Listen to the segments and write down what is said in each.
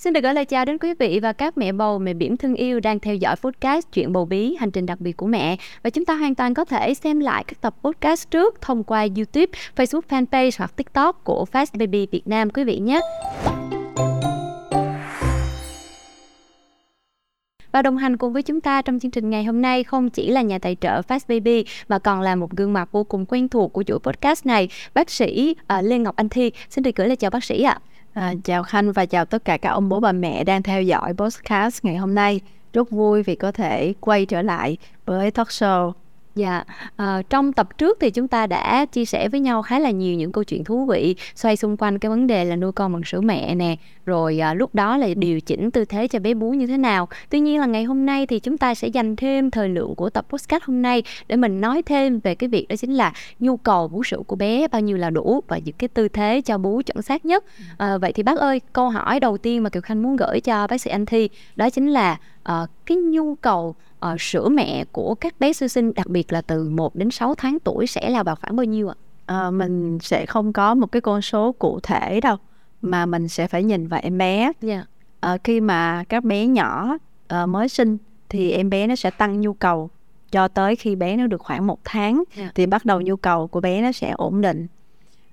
Xin được gửi lời chào đến quý vị và các mẹ bầu, mẹ bỉm thân yêu đang theo dõi podcast Chuyện bầu bí, hành trình đặc biệt của mẹ. Và chúng ta hoàn toàn có thể xem lại các tập podcast trước thông qua YouTube, Facebook fanpage hoặc TikTok của Fast Baby Việt Nam quý vị nhé. Và đồng hành cùng với chúng ta trong chương trình ngày hôm nay không chỉ là nhà tài trợ Fast Baby mà còn là một gương mặt vô cùng quen thuộc của chuỗi podcast này, bác sĩ uh, Lê Ngọc Anh Thi. Xin được gửi lời chào bác sĩ ạ. À, À, chào Khanh và chào tất cả các ông bố bà mẹ đang theo dõi podcast ngày hôm nay. Rất vui vì có thể quay trở lại với talk show Dạ, à, trong tập trước thì chúng ta đã chia sẻ với nhau khá là nhiều những câu chuyện thú vị xoay xung quanh cái vấn đề là nuôi con bằng sữa mẹ nè, rồi à, lúc đó là điều chỉnh tư thế cho bé bú như thế nào. Tuy nhiên là ngày hôm nay thì chúng ta sẽ dành thêm thời lượng của tập podcast hôm nay để mình nói thêm về cái việc đó chính là nhu cầu bú sữa của bé bao nhiêu là đủ và những cái tư thế cho bú chuẩn xác nhất. À, vậy thì bác ơi, câu hỏi đầu tiên mà Kiều Khanh muốn gửi cho bác sĩ Anh Thi đó chính là uh, cái nhu cầu uh, sữa mẹ của các bé sơ sinh đặc biệt là từ 1 đến 6 tháng tuổi sẽ là vào khoảng bao nhiêu ạ? À, mình sẽ không có một cái con số cụ thể đâu mà mình sẽ phải nhìn vào em bé. Yeah. Dạ. À, khi mà các bé nhỏ uh, mới sinh thì em bé nó sẽ tăng nhu cầu cho tới khi bé nó được khoảng một tháng yeah. Dạ. thì bắt đầu nhu cầu của bé nó sẽ ổn định.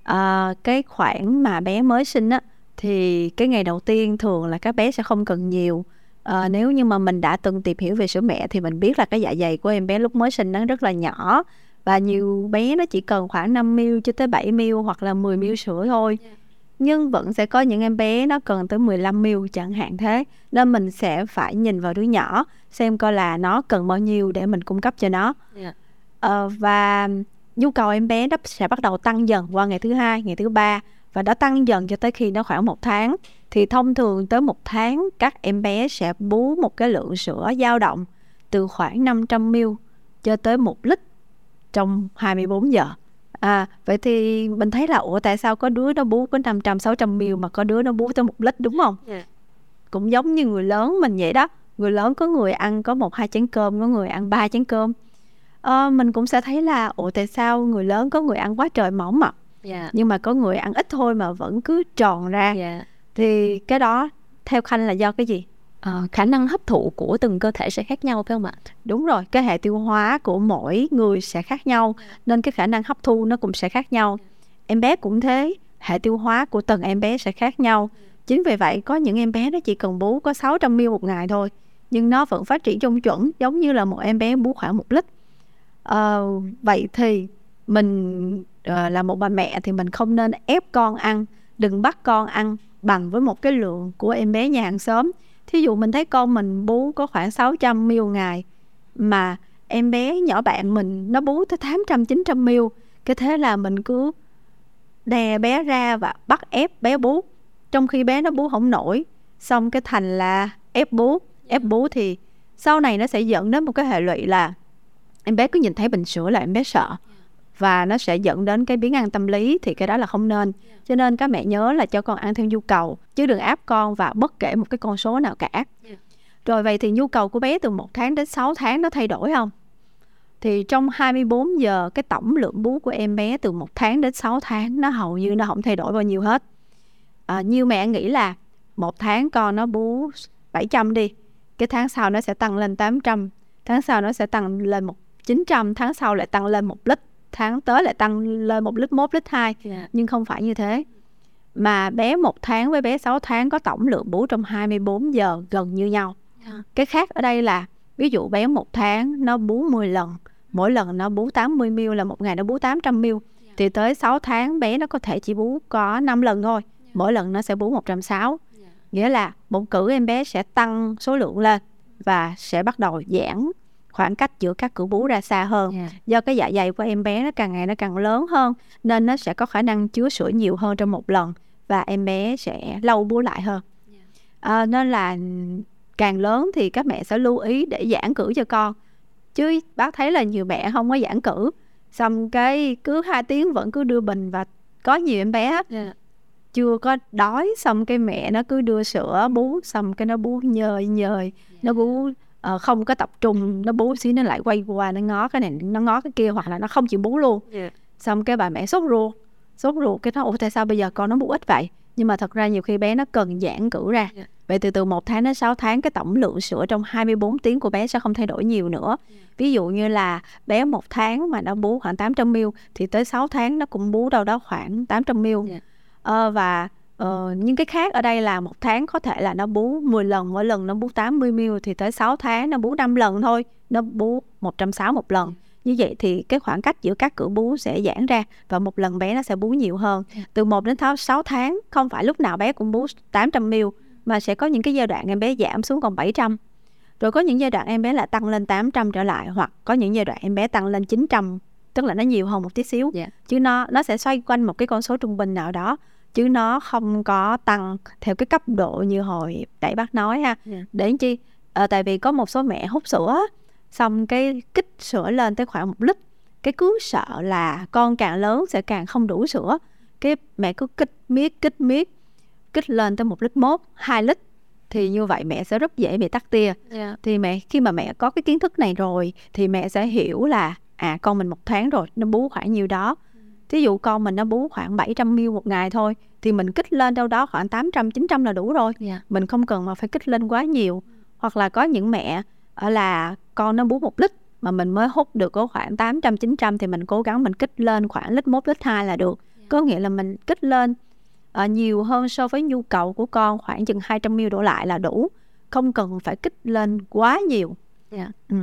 À, cái khoảng mà bé mới sinh á thì cái ngày đầu tiên thường là các bé sẽ không cần nhiều à, nếu như mà mình đã từng tìm hiểu về sữa mẹ thì mình biết là cái dạ dày của em bé lúc mới sinh nó rất là nhỏ và nhiều bé nó chỉ cần khoảng 5 ml cho tới 7 ml hoặc là 10 ml sữa thôi dạ. nhưng vẫn sẽ có những em bé nó cần tới 15 ml chẳng hạn thế nên mình sẽ phải nhìn vào đứa nhỏ xem coi là nó cần bao nhiêu để mình cung cấp cho nó yeah. À, và nhu cầu em bé nó sẽ bắt đầu tăng dần qua ngày thứ hai ngày thứ ba và nó tăng dần cho tới khi nó khoảng một tháng thì thông thường tới một tháng các em bé sẽ bú một cái lượng sữa dao động từ khoảng 500 ml cho tới một lít trong 24 giờ. À, vậy thì mình thấy là ủa tại sao có đứa nó bú có 500 600 ml mà có đứa nó bú tới một lít đúng không? Yeah. Dạ. Cũng giống như người lớn mình vậy đó. Người lớn có người ăn có một hai chén cơm, có người ăn ba chén cơm. À, mình cũng sẽ thấy là ủa tại sao người lớn có người ăn quá trời mỏng mà. Yeah. Dạ. Nhưng mà có người ăn ít thôi mà vẫn cứ tròn ra. Yeah dạ thì cái đó theo khanh là do cái gì? À, khả năng hấp thụ của từng cơ thể sẽ khác nhau phải không ạ? Đúng rồi cái hệ tiêu hóa của mỗi người sẽ khác nhau nên cái khả năng hấp thu nó cũng sẽ khác nhau. Em bé cũng thế hệ tiêu hóa của từng em bé sẽ khác nhau. Chính vì vậy có những em bé nó chỉ cần bú có 600 ml một ngày thôi nhưng nó vẫn phát triển trong chuẩn giống như là một em bé bú khoảng một lít. À, vậy thì mình à, là một bà mẹ thì mình không nên ép con ăn đừng bắt con ăn bằng với một cái lượng của em bé nhà hàng xóm. Thí dụ mình thấy con mình bú có khoảng 600 ml ngày mà em bé nhỏ bạn mình nó bú tới 800 900 ml. Cái thế là mình cứ đè bé ra và bắt ép bé bú. Trong khi bé nó bú không nổi xong cái thành là ép bú. Ép bú thì sau này nó sẽ dẫn đến một cái hệ lụy là em bé cứ nhìn thấy bình sữa là em bé sợ và nó sẽ dẫn đến cái biến ăn tâm lý thì cái đó là không nên. Cho nên các mẹ nhớ là cho con ăn theo nhu cầu chứ đừng áp con vào bất kể một cái con số nào cả. Rồi vậy thì nhu cầu của bé từ 1 tháng đến 6 tháng nó thay đổi không? Thì trong 24 giờ cái tổng lượng bú của em bé từ 1 tháng đến 6 tháng nó hầu như nó không thay đổi bao nhiêu hết. À, như mẹ nghĩ là một tháng con nó bú 700 đi cái tháng sau nó sẽ tăng lên 800 tháng sau nó sẽ tăng lên một 900 tháng sau lại tăng lên một lít tháng tới lại tăng lên một lít mốt lít hai yeah. Dạ. nhưng không phải như thế mà bé một tháng với bé 6 tháng có tổng lượng bú trong 24 giờ gần như nhau yeah. Dạ. cái khác ở đây là ví dụ bé một tháng nó bú 10 lần mỗi lần nó bú 80 ml là một ngày nó bú 800 ml yeah. thì tới 6 tháng bé nó có thể chỉ bú có 5 lần thôi yeah. mỗi lần nó sẽ bú 160 yeah. nghĩa là một cử em bé sẽ tăng số lượng lên và sẽ bắt đầu giãn khoảng cách giữa các cử bú ra xa hơn yeah. do cái dạ dày của em bé nó càng ngày nó càng lớn hơn nên nó sẽ có khả năng chứa sữa nhiều hơn trong một lần và em bé sẽ lâu bú lại hơn yeah. à, nên là càng lớn thì các mẹ sẽ lưu ý để giãn cử cho con chứ bác thấy là nhiều mẹ không có giãn cử xong cái cứ hai tiếng vẫn cứ đưa bình và có nhiều em bé yeah. chưa có đói xong cái mẹ nó cứ đưa sữa bú xong cái nó bú nhời nhời yeah. nó bú uh, không có tập trung nó bú xí nó lại quay qua nó ngó cái này nó ngó cái kia hoặc là nó không chịu bú luôn yeah. xong cái bà mẹ sốt ruột sốt ruột cái nó ủa tại sao bây giờ con nó bú ít vậy nhưng mà thật ra nhiều khi bé nó cần giãn cữ ra Dạ. vậy từ từ một tháng đến 6 tháng cái tổng lượng sữa trong 24 tiếng của bé sẽ không thay đổi nhiều nữa ví dụ như là bé một tháng mà nó bú khoảng 800 ml thì tới 6 tháng nó cũng bú đâu đó khoảng 800 ml Dạ. Ờ, và ờ, nhưng cái khác ở đây là một tháng có thể là nó bú 10 lần mỗi lần nó bú 80 ml thì tới 6 tháng nó bú 5 lần thôi nó bú 160 một lần. Như vậy thì cái khoảng cách giữa các cử bú sẽ giãn ra và một lần bé nó sẽ bú nhiều hơn. Dạ. từ 1 đến 6 tháng không phải lúc nào bé cũng bú 800 ml mà sẽ có những cái giai đoạn em bé giảm xuống còn 700 rồi có những giai đoạn em bé lại tăng lên 800 trở lại hoặc có những giai đoạn em bé tăng lên 900 tức là nó nhiều hơn một tí xíu. Dạ. chứ nó nó sẽ xoay quanh một cái con số trung bình nào đó chứ nó không có tăng theo cái cấp độ như hồi đẩy bác nói ha. Dạ. để chi? Ờ, tại vì có một số mẹ hút sữa xong cái kích sữa lên tới khoảng một lít. Cái cứ sợ là con càng lớn sẽ càng không đủ sữa. Cái mẹ cứ kích miết kích miết kích lên tới một lít mốt hai lít. Thì như vậy mẹ sẽ rất dễ bị tắc tia. Dạ. thì mẹ khi mà mẹ có cái kiến thức này rồi thì mẹ sẽ hiểu là à con mình một tháng rồi nó bú khoảng nhiêu đó thí dụ con mình nó bú khoảng 700 ml một ngày thôi thì mình kích lên đâu đó khoảng 800 900 là đủ rồi Dạ. mình không cần mà phải kích lên quá nhiều hoặc là có những mẹ ở là con nó bú một lít mà mình mới hút được có khoảng 800 900 thì mình cố gắng mình kích lên khoảng lít 1 lít 2 là được có nghĩa là mình kích lên ờ, nhiều hơn so với nhu cầu của con khoảng chừng 200 ml đổ lại là đủ không cần phải kích lên quá nhiều Dạ. ừ.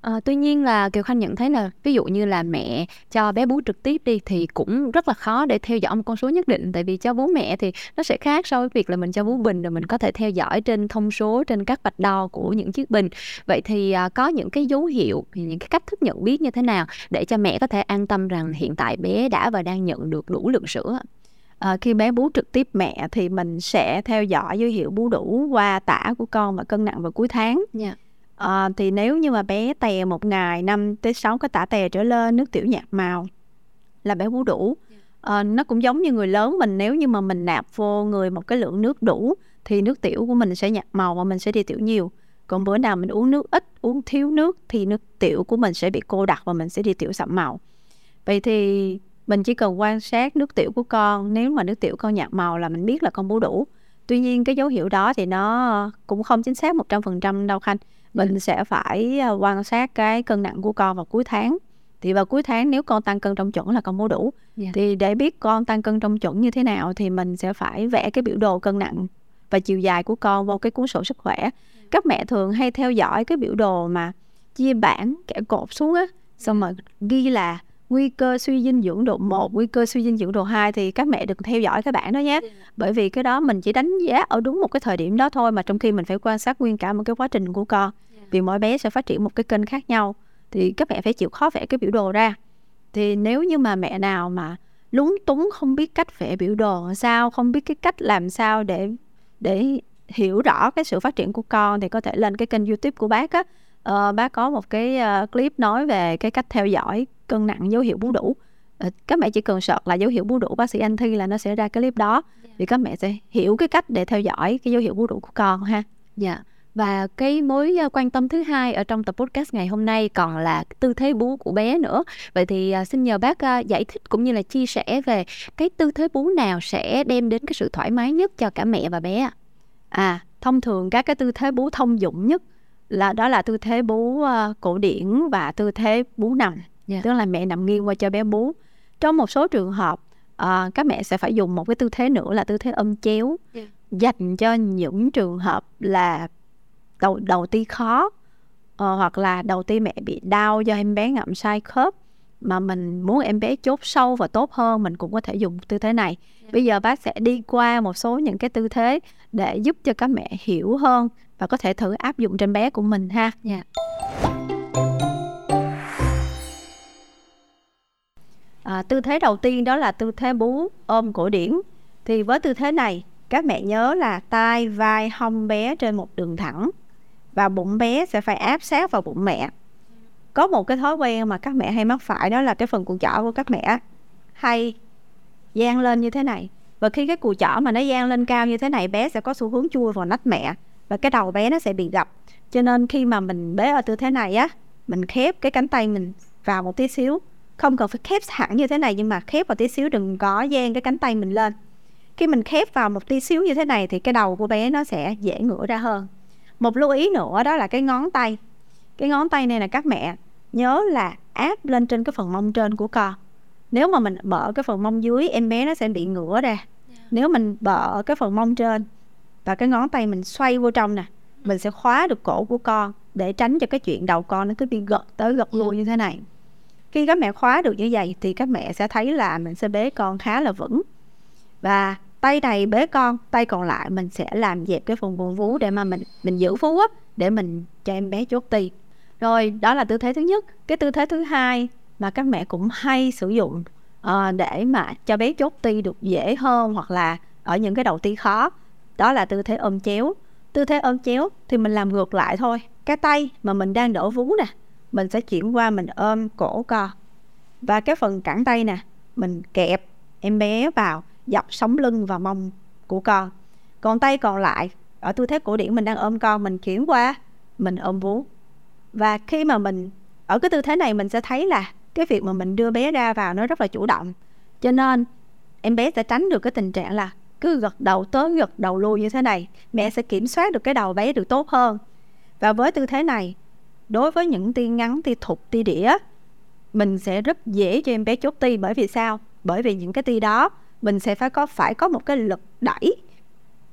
Ờ, tuy nhiên là Kiều Khanh nhận thấy là ví dụ như là mẹ cho bé bú trực tiếp đi thì cũng rất là khó để theo dõi một con số nhất định tại vì cho bú mẹ thì nó sẽ khác so với việc là mình cho bú bình rồi mình có thể theo dõi trên thông số trên các vạch đo của những chiếc bình vậy thì à, có những cái dấu hiệu những cái cách thức nhận biết như thế nào để cho mẹ có thể an tâm rằng hiện tại bé đã và đang nhận được đủ lượng sữa? Ờ, khi bé bú trực tiếp mẹ thì mình sẽ theo dõi dấu hiệu bú đủ qua tả của con và cân nặng vào cuối tháng Dạ. Ờ, thì nếu như mà bé tè một ngày 5 tới 6 cái tả tè trở lên nước tiểu nhạt màu là bé bú đủ. Ờ, nó cũng giống như người lớn mình nếu như mà mình nạp vô người một cái lượng nước đủ thì nước tiểu của mình sẽ nhạt màu và mình sẽ đi tiểu nhiều. Còn bữa nào mình uống nước ít uống thiếu nước thì nước tiểu của mình sẽ bị cô đặc và mình sẽ đi tiểu sậm màu. Vậy thì mình chỉ cần quan sát nước tiểu của con nếu mà nước tiểu con nhạt màu là mình biết là con bú đủ. Tuy nhiên cái dấu hiệu đó thì nó cũng không chính xác 100% đâu Khanh mình sẽ phải ờ, quan sát cái cân nặng của con vào cuối tháng. Thì vào cuối tháng nếu con tăng cân trong chuẩn là con bú đủ. Dạ. thì để biết con tăng cân trong chuẩn như thế nào thì mình sẽ phải vẽ cái biểu đồ cân nặng và chiều dài của con vào cái cuốn sổ sức khỏe. Các mẹ thường hay theo dõi cái biểu đồ mà chia bảng kẻ cột xuống á xong rồi ghi là nguy cơ suy dinh dưỡng độ 1, nguy cơ suy dinh dưỡng độ 2 thì các mẹ đừng theo dõi cái bảng đó nhé. Bởi vì cái đó mình chỉ đánh giá ở đúng một cái thời điểm đó thôi mà trong khi mình phải quan sát nguyên cả một cái quá trình của con. Vì mỗi bé sẽ phát triển một cái kênh khác nhau thì các mẹ phải chịu khó vẽ cái biểu đồ ra. Thì nếu như mà mẹ nào mà lúng túng không biết cách vẽ biểu đồ sao, không biết cái cách làm sao để để hiểu rõ cái sự phát triển của con thì có thể lên cái kênh YouTube của bác á. Ờ, bác có một cái ờ, clip nói về cái cách theo dõi cân nặng dấu hiệu bú đủ. Ờ, các mẹ chỉ cần search là dấu hiệu bú đủ bác sĩ Anh Thi là nó sẽ ra cái clip đó. Thì các mẹ sẽ hiểu cái cách để theo dõi cái dấu hiệu bú đủ của con ha. Dạ. Và cái mối ờ, quan tâm thứ hai ở trong tập podcast ngày hôm nay còn là tư thế bú của bé nữa. Vậy thì ờ, xin nhờ bác giải thích cũng như là chia sẻ về cái tư thế bú nào sẽ đem đến cái sự thoải mái nhất cho cả mẹ và bé ạ? À, thông thường các cái tư thế bú thông dụng nhất là đó là tư thế bú cổ điển và tư thế bú nằm. Dạ. Tức là mẹ nằm nghiêng qua cho bé bú. Trong một số trường hợp ờ, các mẹ sẽ phải dùng một cái tư thế nữa là tư thế ôm chéo Dạ. dành cho những trường hợp là đầu đầu ti khó ờ, hoặc là đầu ti mẹ bị đau do em bé ngậm sai khớp mà mình muốn em bé chốt sâu và tốt hơn mình cũng có thể dùng tư thế này. Bây giờ bác sẽ đi qua một số những cái tư thế để giúp cho các mẹ hiểu hơn và có thể thử áp dụng trên bé của mình ha. Dạ. À, tư thế đầu tiên đó là tư thế bú ôm cổ điển. Thì với tư thế này, các mẹ nhớ là tai, vai, hông bé trên một đường thẳng và bụng bé sẽ phải áp sát vào bụng mẹ. Có một cái thói quen mà các mẹ hay mắc phải đó là cái phần cùi chỏ của các mẹ hay dang lên như thế này. Và khi cái cùi chỏ mà nó dang lên cao như thế này, bé sẽ có xu hướng chui vào nách mẹ và cái đầu bé nó sẽ bị gập. Cho nên khi mà mình bế ở tư thế này á, mình khép cái cánh tay mình vào một tí xíu không cần phải khép hẳn như thế này nhưng mà khép vào tí xíu đừng có dang cái cánh tay mình lên. Khi mình khép vào một tí xíu như thế này thì cái đầu của bé nó sẽ dễ ngửa ra hơn. Một lưu ý nữa đó là cái ngón tay. Cái ngón tay này là các mẹ nhớ là áp lên trên cái phần mông trên của con. Nếu mà mình mở cái phần mông dưới em bé nó sẽ bị ngửa ra. Nếu mình bợ cái phần mông trên và cái ngón tay mình xoay vô trong nè mình sẽ khóa được cổ của con để tránh cho cái chuyện đầu con nó cứ bị gật tới gật lui như thế này khi các mẹ khóa được như vậy thì các mẹ sẽ thấy là mình sẽ bế con khá là vững. Và tay này bế con tay còn lại mình sẽ làm dẹp cái phần buồn vú để mà mình mình giữ vú á để mình cho em bé chốt ti rồi đó là tư thế thứ nhất. Cái tư thế thứ hai mà các mẹ cũng hay sử dụng uh, để mà cho bé chốt ti được dễ hơn hoặc là ở những cái đầu ti khó đó là tư thế ôm chéo. Tư thế ôm chéo thì mình làm ngược lại thôi. Cái tay mà mình đang đổ vú nè mình sẽ chuyển qua mình ôm cổ con và cái phần cẳng tay nè, mình kẹp em bé vào, dọc sống lưng và mông của con còn tay còn lại, ở tư thế cổ điển mình đang ôm con mình chuyển qua, mình ôm vú. Và khi mà mình, ở cái tư thế này mình sẽ thấy là cái việc mà mình đưa bé ra vào nó rất là chủ động. Cho nên, em bé sẽ tránh được cái tình trạng là cứ gật đầu tới gật đầu lui như thế này. Mẹ sẽ kiểm soát được cái đầu bé được tốt hơn. Và với tư thế này đối với những ti ngắn ti thục ti đĩa mình sẽ rất dễ cho em bé chốt ti. Bởi vì sao? Bởi vì những cái ti đó mình sẽ phải có phải có một cái lực đẩy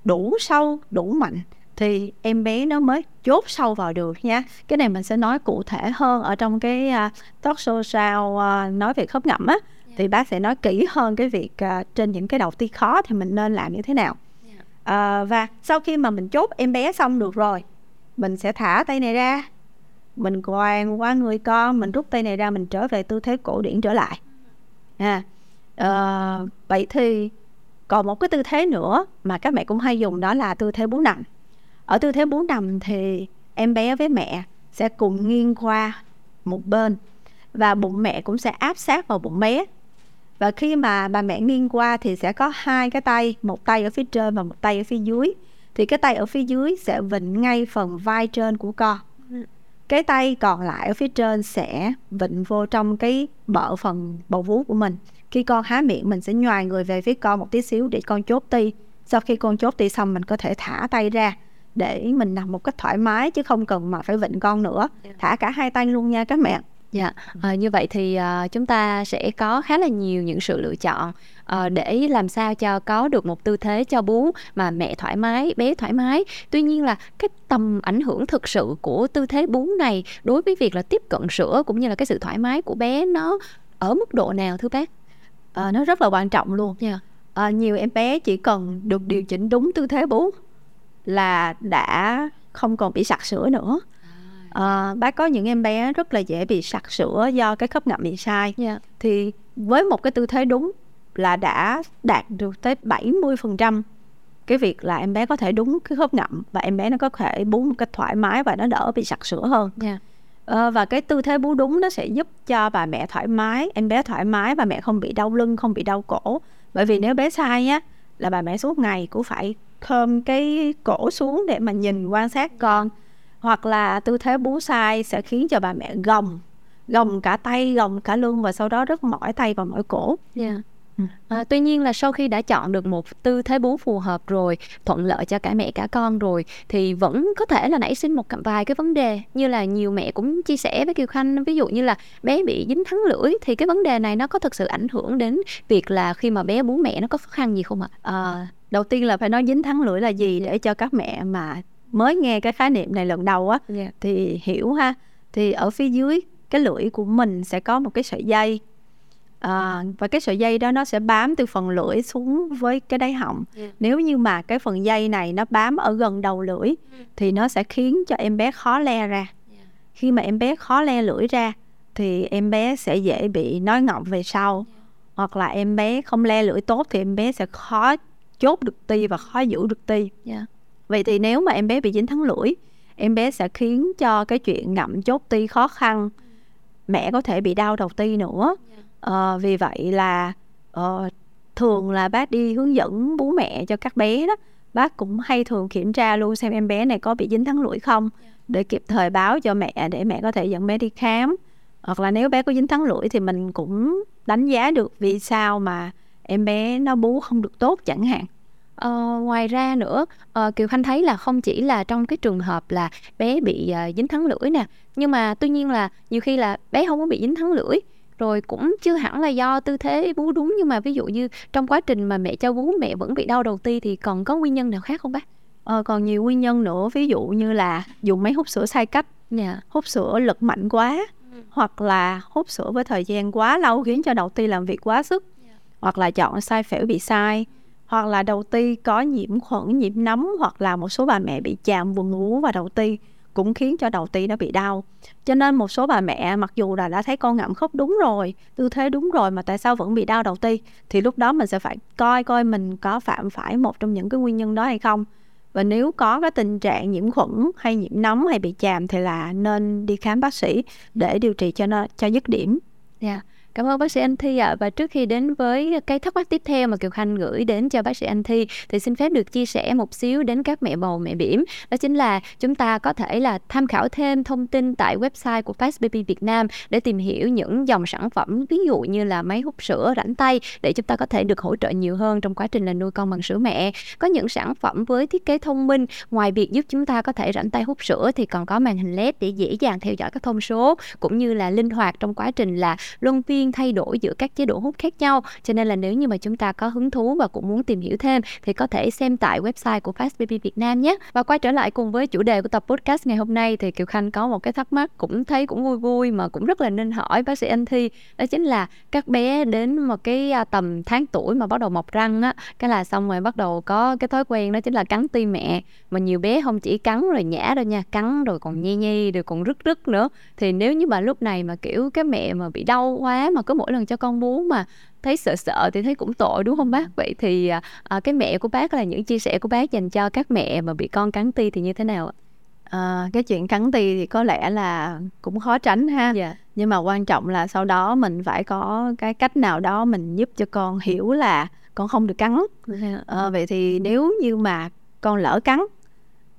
đủ sâu đủ mạnh thì em bé nó mới chốt sâu vào được nha. Cái này mình sẽ nói cụ thể hơn ở trong cái uh, talk show sau uh, nói về khớp ngậm á. Thì bác sẽ nói kỹ hơn cái việc uh, trên những cái đầu ti khó thì mình nên làm như thế nào. Uh, và sau khi mà mình chốt em bé xong được rồi mình sẽ thả tay này ra mình quàng qua người con mình rút tay này ra mình trở về tư thế cổ điển trở lại. À, uh, vậy thì còn một cái tư thế nữa mà các mẹ cũng hay dùng đó là tư thế bú nằm. Ở tư thế bú nằm thì em bé với mẹ sẽ cùng nghiêng qua một bên và bụng mẹ cũng sẽ áp sát vào bụng bé. Và khi mà bà mẹ nghiêng qua thì sẽ có hai cái tay một tay ở phía trên và một tay ở phía dưới. Thì cái tay ở phía dưới sẽ vịnh ngay phần vai trên của con cái tay còn lại ở phía trên sẽ vịnh vô trong cái bợ phần bầu vú của mình. Khi con há miệng mình sẽ nhoài người về phía con một tí xíu để con chốt ti. Sau khi con chốt ti xong mình có thể thả tay ra để mình nằm một cách thoải mái chứ không cần mà phải vịnh con nữa. Dạ. thả cả hai tay luôn nha các mẹ Dạ, à, như vậy thì uh, chúng ta sẽ có khá là nhiều những sự lựa chọn uh, để làm sao cho có được một tư thế cho bú mà mẹ thoải mái, bé thoải mái. Tuy nhiên là cái tầm ảnh hưởng thực sự của tư thế bú này đối với việc là tiếp cận sữa cũng như là cái sự thoải mái của bé nó ở mức độ nào thưa bác? À, nó rất là quan trọng luôn nha. À, nhiều em bé chỉ cần được điều chỉnh đúng tư thế bú là đã không còn bị sặc sữa nữa à, bác có những em bé rất là dễ bị sặc sữa do cái khớp ngậm bị sai yeah. Dạ. thì với một cái tư thế đúng là đã đạt được tới 70% cái việc là em bé có thể đúng cái khớp ngậm và em bé nó có thể bú một cách thoải mái và nó đỡ bị sặc sữa hơn yeah. Dạ. à, và cái tư thế bú đúng nó sẽ giúp cho bà mẹ thoải mái em bé thoải mái và mẹ không bị đau lưng không bị đau cổ bởi vì nếu bé sai á là bà mẹ suốt ngày cũng phải khom cái cổ xuống để mà nhìn quan sát con hoặc là tư thế bú sai sẽ khiến cho bà mẹ gồng gồng cả tay gồng cả lưng và sau đó rất mỏi tay và mỏi cổ yeah. Dạ. Ừ. À, tuy nhiên là sau khi đã chọn được một tư thế bú phù hợp rồi thuận lợi cho cả mẹ cả con rồi thì vẫn có thể là nảy sinh một vài cái vấn đề như là nhiều mẹ cũng chia sẻ với kiều khanh ví dụ như là bé bị dính thắng lưỡi thì cái vấn đề này nó có thực sự ảnh hưởng đến việc là khi mà bé bú mẹ nó có khó khăn gì không ạ à, đầu tiên là phải nói dính thắng lưỡi là gì để cho các mẹ mà mới nghe cái khái niệm này lần đầu á yeah. Dạ. thì hiểu ha thì ở phía dưới cái lưỡi của mình sẽ có một cái sợi dây à, và cái sợi dây đó nó sẽ bám từ phần lưỡi xuống với cái đáy họng yeah. Dạ. nếu như mà cái phần dây này nó bám ở gần đầu lưỡi mm. thì nó sẽ khiến cho em bé khó le ra yeah. Dạ. khi mà em bé khó le lưỡi ra thì em bé sẽ dễ bị nói ngọng về sau yeah. hoặc là em bé không le lưỡi tốt thì em bé sẽ khó chốt được ti và khó giữ được ti yeah vậy thì nếu mà em bé bị dính thắng lưỡi em bé sẽ khiến cho cái chuyện ngậm chốt ti khó khăn mẹ có thể bị đau đầu ti nữa. À, vì vậy là uh, thường là bác đi hướng dẫn bố mẹ cho các bé đó. Bác cũng hay thường kiểm tra luôn xem em bé này có bị dính thắng lưỡi không để kịp thời báo cho mẹ để mẹ có thể dẫn bé đi khám. Hoặc là nếu bé có dính thắng lưỡi thì mình cũng đánh giá được vì sao mà em bé nó bú không được tốt chẳng hạn Ờ, ngoài ra nữa, ờ, Kiều Khanh thấy là không chỉ là trong cái trường hợp là bé bị, à, dính thắng lưỡi nè, nhưng mà tuy nhiên là nhiều khi là bé không có bị dính thắng lưỡi, rồi cũng chưa hẳn là do tư thế bú đúng, nhưng mà ví dụ như trong quá trình mà mẹ cho bú mẹ vẫn bị đau đầu ti thì còn có nguyên nhân nào khác không bác? Ờ, còn nhiều nguyên nhân nữa, ví dụ như là dùng máy hút sữa sai cách, Dạ. hút sữa lực mạnh quá, Ừm. hoặc là hút sữa với thời gian quá lâu khiến cho đầu ti làm việc quá sức, hoặc là chọn sai phễu bị sai, hoặc là đầu ti có nhiễm khuẩn, nhiễm nấm, hoặc là một số bà mẹ bị chạm vùng vú và đầu ti cũng khiến cho đầu ti nó bị đau. Cho nên một số bà mẹ mặc dù là đã thấy con ngậm khóc đúng rồi, tư thế đúng rồi mà tại sao vẫn bị đau đầu ti thì lúc đó mình sẽ phải coi coi mình có phạm phải một trong những cái nguyên nhân đó hay không. Và nếu có cái tình trạng nhiễm khuẩn hay nhiễm nấm hay bị chàm thì là nên đi khám bác sĩ để điều trị cho nó cho dứt điểm. yeah. Cảm ơn bác sĩ Anh Thi ạ. Và trước khi đến với cái thắc mắc tiếp theo mà Kiều Khanh gửi đến cho bác sĩ Anh Thi, thì xin phép được chia sẻ một xíu đến các mẹ bầu, mẹ bỉm. Đó chính là chúng ta có thể là tham khảo thêm thông tin tại website của Fast Baby Việt Nam để tìm hiểu những dòng sản phẩm, ví dụ như là máy hút sữa rảnh tay, để chúng ta có thể được hỗ trợ nhiều hơn trong quá trình là nuôi con bằng sữa mẹ. Có những sản phẩm với thiết kế thông minh, ngoài việc giúp chúng ta có thể rảnh tay hút sữa thì còn có màn hình LED để dễ dàng theo dõi các thông số, cũng như là linh hoạt trong quá trình là luân phiên thay đổi giữa các chế độ hút khác nhau. Cho nên là nếu như mà chúng ta có hứng thú và cũng muốn tìm hiểu thêm thì có thể xem tại website của Fast Baby Việt Nam nhé. Và quay trở lại cùng với chủ đề của tập podcast ngày hôm nay thì Kiều Khanh có một cái thắc mắc cũng thấy cũng vui vui mà cũng rất là nên hỏi bác sĩ Anh Thi, đó chính là các bé đến một cái à, tầm tháng tuổi mà bắt đầu mọc răng á, cái là xong rồi bắt đầu có cái thói quen đó chính là cắn ti mẹ. Mà nhiều bé không chỉ cắn rồi nhả đâu nha, cắn rồi còn nhi nhi rồi còn rứt rứt nữa. Thì nếu như mà lúc này mà, kiểu, cái mẹ mà bị đau quá mà cứ mỗi lần cho con bú mà thấy sợ sợ thì thấy cũng tội đúng không bác? Vậy thì à, à, cái mẹ của bác là những chia sẻ của bác dành cho các mẹ mà bị con cắn ti thì như thế nào ạ? À, cái chuyện cắn ti thì có lẽ là cũng khó tránh ha. dạ. Nhưng mà quan trọng là sau đó mình phải có cái cách nào đó mình giúp cho con hiểu là con không được cắn. Ờ, vậy thì nếu như mà con lỡ cắn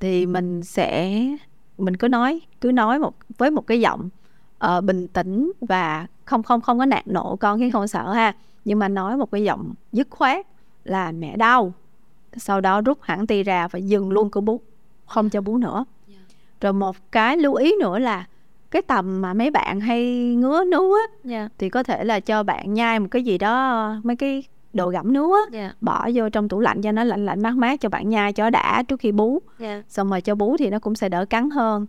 thì mình sẽ mình cứ nói cứ nói một với một cái giọng ờ, bình tĩnh và không không không có nạt nộ con khiến con sợ ha. Nhưng mà nói một cái giọng dứt khoát là mẹ đau. Sau đó rút hẳn ti ra và dừng luôn cử bú không cho bú nữa. Dạ. rồi một cái lưu ý nữa là cái tầm mà mấy bạn hay ngứa nướu á dạ. thì có thể là cho bạn nhai một cái gì đó mấy cái đồ gặm nướu á dạ. bỏ vô trong tủ lạnh cho nó lạnh lạnh mát mát cho bạn nhai cho đã trước khi bú. Dạ. Xong rồi cho bú thì nó cũng sẽ đỡ cắn hơn.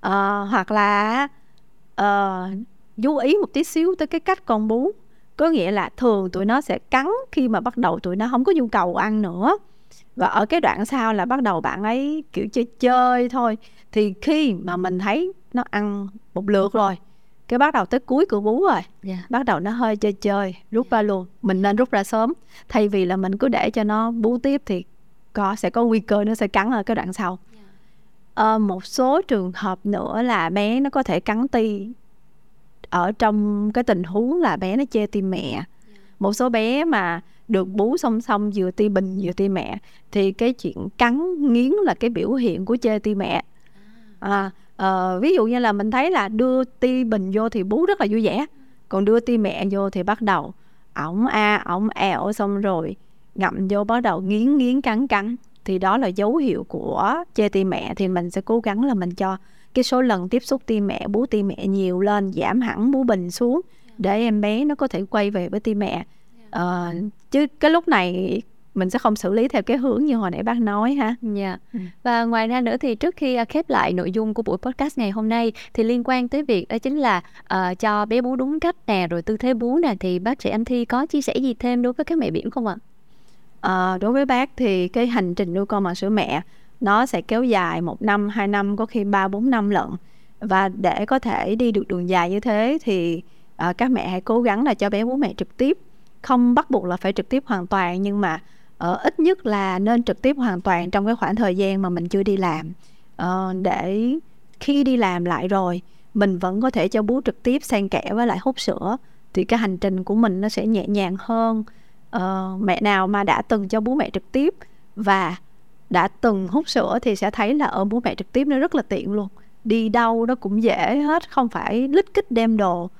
Ờ, hoặc là ờ, chú ý một tí xíu tới cái cách con bú. Có nghĩa là thường tụi nó sẽ cắn khi mà bắt đầu tụi nó không có nhu cầu ăn nữa. Và ở cái đoạn sau là bắt đầu bạn ấy kiểu chơi chơi thôi. Thì khi mà mình thấy nó ăn một lượt rồi cái bắt đầu tới cuối cửa bú rồi dạ. bắt đầu nó hơi chơi chơi rút ra luôn. Mình nên rút ra sớm. Thay vì là mình cứ để cho nó bú tiếp thì có sẽ có nguy cơ nó sẽ cắn ở cái đoạn sau Ờ, một số trường hợp nữa là bé nó có thể cắn ti. Ở trong cái tình huống là bé nó chê tim mẹ. Một số bé mà được bú song song vừa ti bình vừa ti mẹ thì cái chuyện cắn nghiến là cái biểu hiện của chê ti mẹ. À, ờ, ví dụ như là mình thấy là đưa ti bình vô thì bú rất là vui vẻ còn đưa ti mẹ vô thì bắt đầu ổng a ổng ẹo xong rồi ngậm vô bắt đầu nghiến nghiến cắn cắn thì đó là dấu hiệu của chê ti mẹ thì mình sẽ cố gắng là mình cho cái số lần tiếp xúc ti mẹ bú ti mẹ nhiều lên giảm hẳn bú bình xuống để em bé nó có thể quay về với ti mẹ Ờ, chứ cái lúc này mình sẽ không xử lý theo cái hướng như hồi nãy bác nói ha Dạ. Ừ. Và ngoài ra nữa thì trước khi à, khép lại nội dung của buổi podcast ngày hôm nay thì liên quan tới việc đó chính là ờ, cho bé bú đúng cách nè rồi tư thế bú nè thì bác sĩ Anh Thi có chia sẻ gì thêm đối với các mẹ bỉm không ạ? À, đối với bác thì cái hành trình nuôi con bằng sữa mẹ nó sẽ kéo dài một năm, hai năm, có khi ba bốn năm lận. Và để có thể đi được đường dài như thế thì à, các mẹ hãy cố gắng là cho bé bú mẹ trực tiếp. Không bắt buộc là phải trực tiếp hoàn toàn nhưng mà ở ít nhất là nên trực tiếp hoàn toàn trong cái khoảng thời gian mà mình chưa đi làm. Ờ, để khi đi làm lại rồi mình vẫn có thể cho bú trực tiếp xen kẽ với lại hút sữa thì cái hành trình của mình nó sẽ nhẹ nhàng hơn uh, mẹ nào mà đã từng cho bú mẹ trực tiếp và đã từng hút sữa thì sẽ thấy là ờ, ở bú mẹ trực tiếp nó rất là tiện luôn. Đi đâu nó cũng dễ hết không phải lít kích đem đồ uh,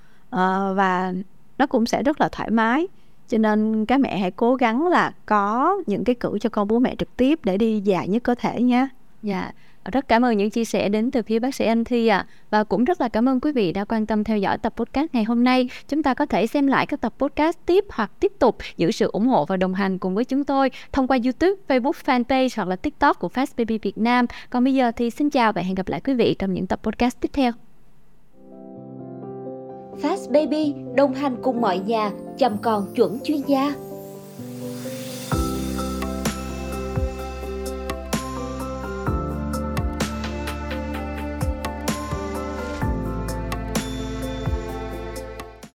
và nó cũng sẽ rất là thoải mái. Cho nên các mẹ hãy cố gắng là có những cái cử cho con bố mẹ trực tiếp để đi dài nhất có thể nha dạ. Ờ, rất cảm ơn những chia sẻ đến từ phía bác sĩ Anh Thi ạ. À. Và cũng rất là cảm ơn quý vị đã quan tâm theo dõi tập podcast ngày hôm nay. Chúng ta có thể xem lại các tập podcast tiếp hoặc tiếp tục giữ sự ủng hộ và đồng hành cùng với chúng tôi thông qua YouTube, Facebook fanpage hoặc là TikTok của Fast Baby Việt Nam. Còn bây giờ thì xin chào và hẹn gặp lại quý vị trong những tập podcast tiếp theo. Fast Baby đồng hành cùng mọi nhà chăm con chuẩn chuyên gia.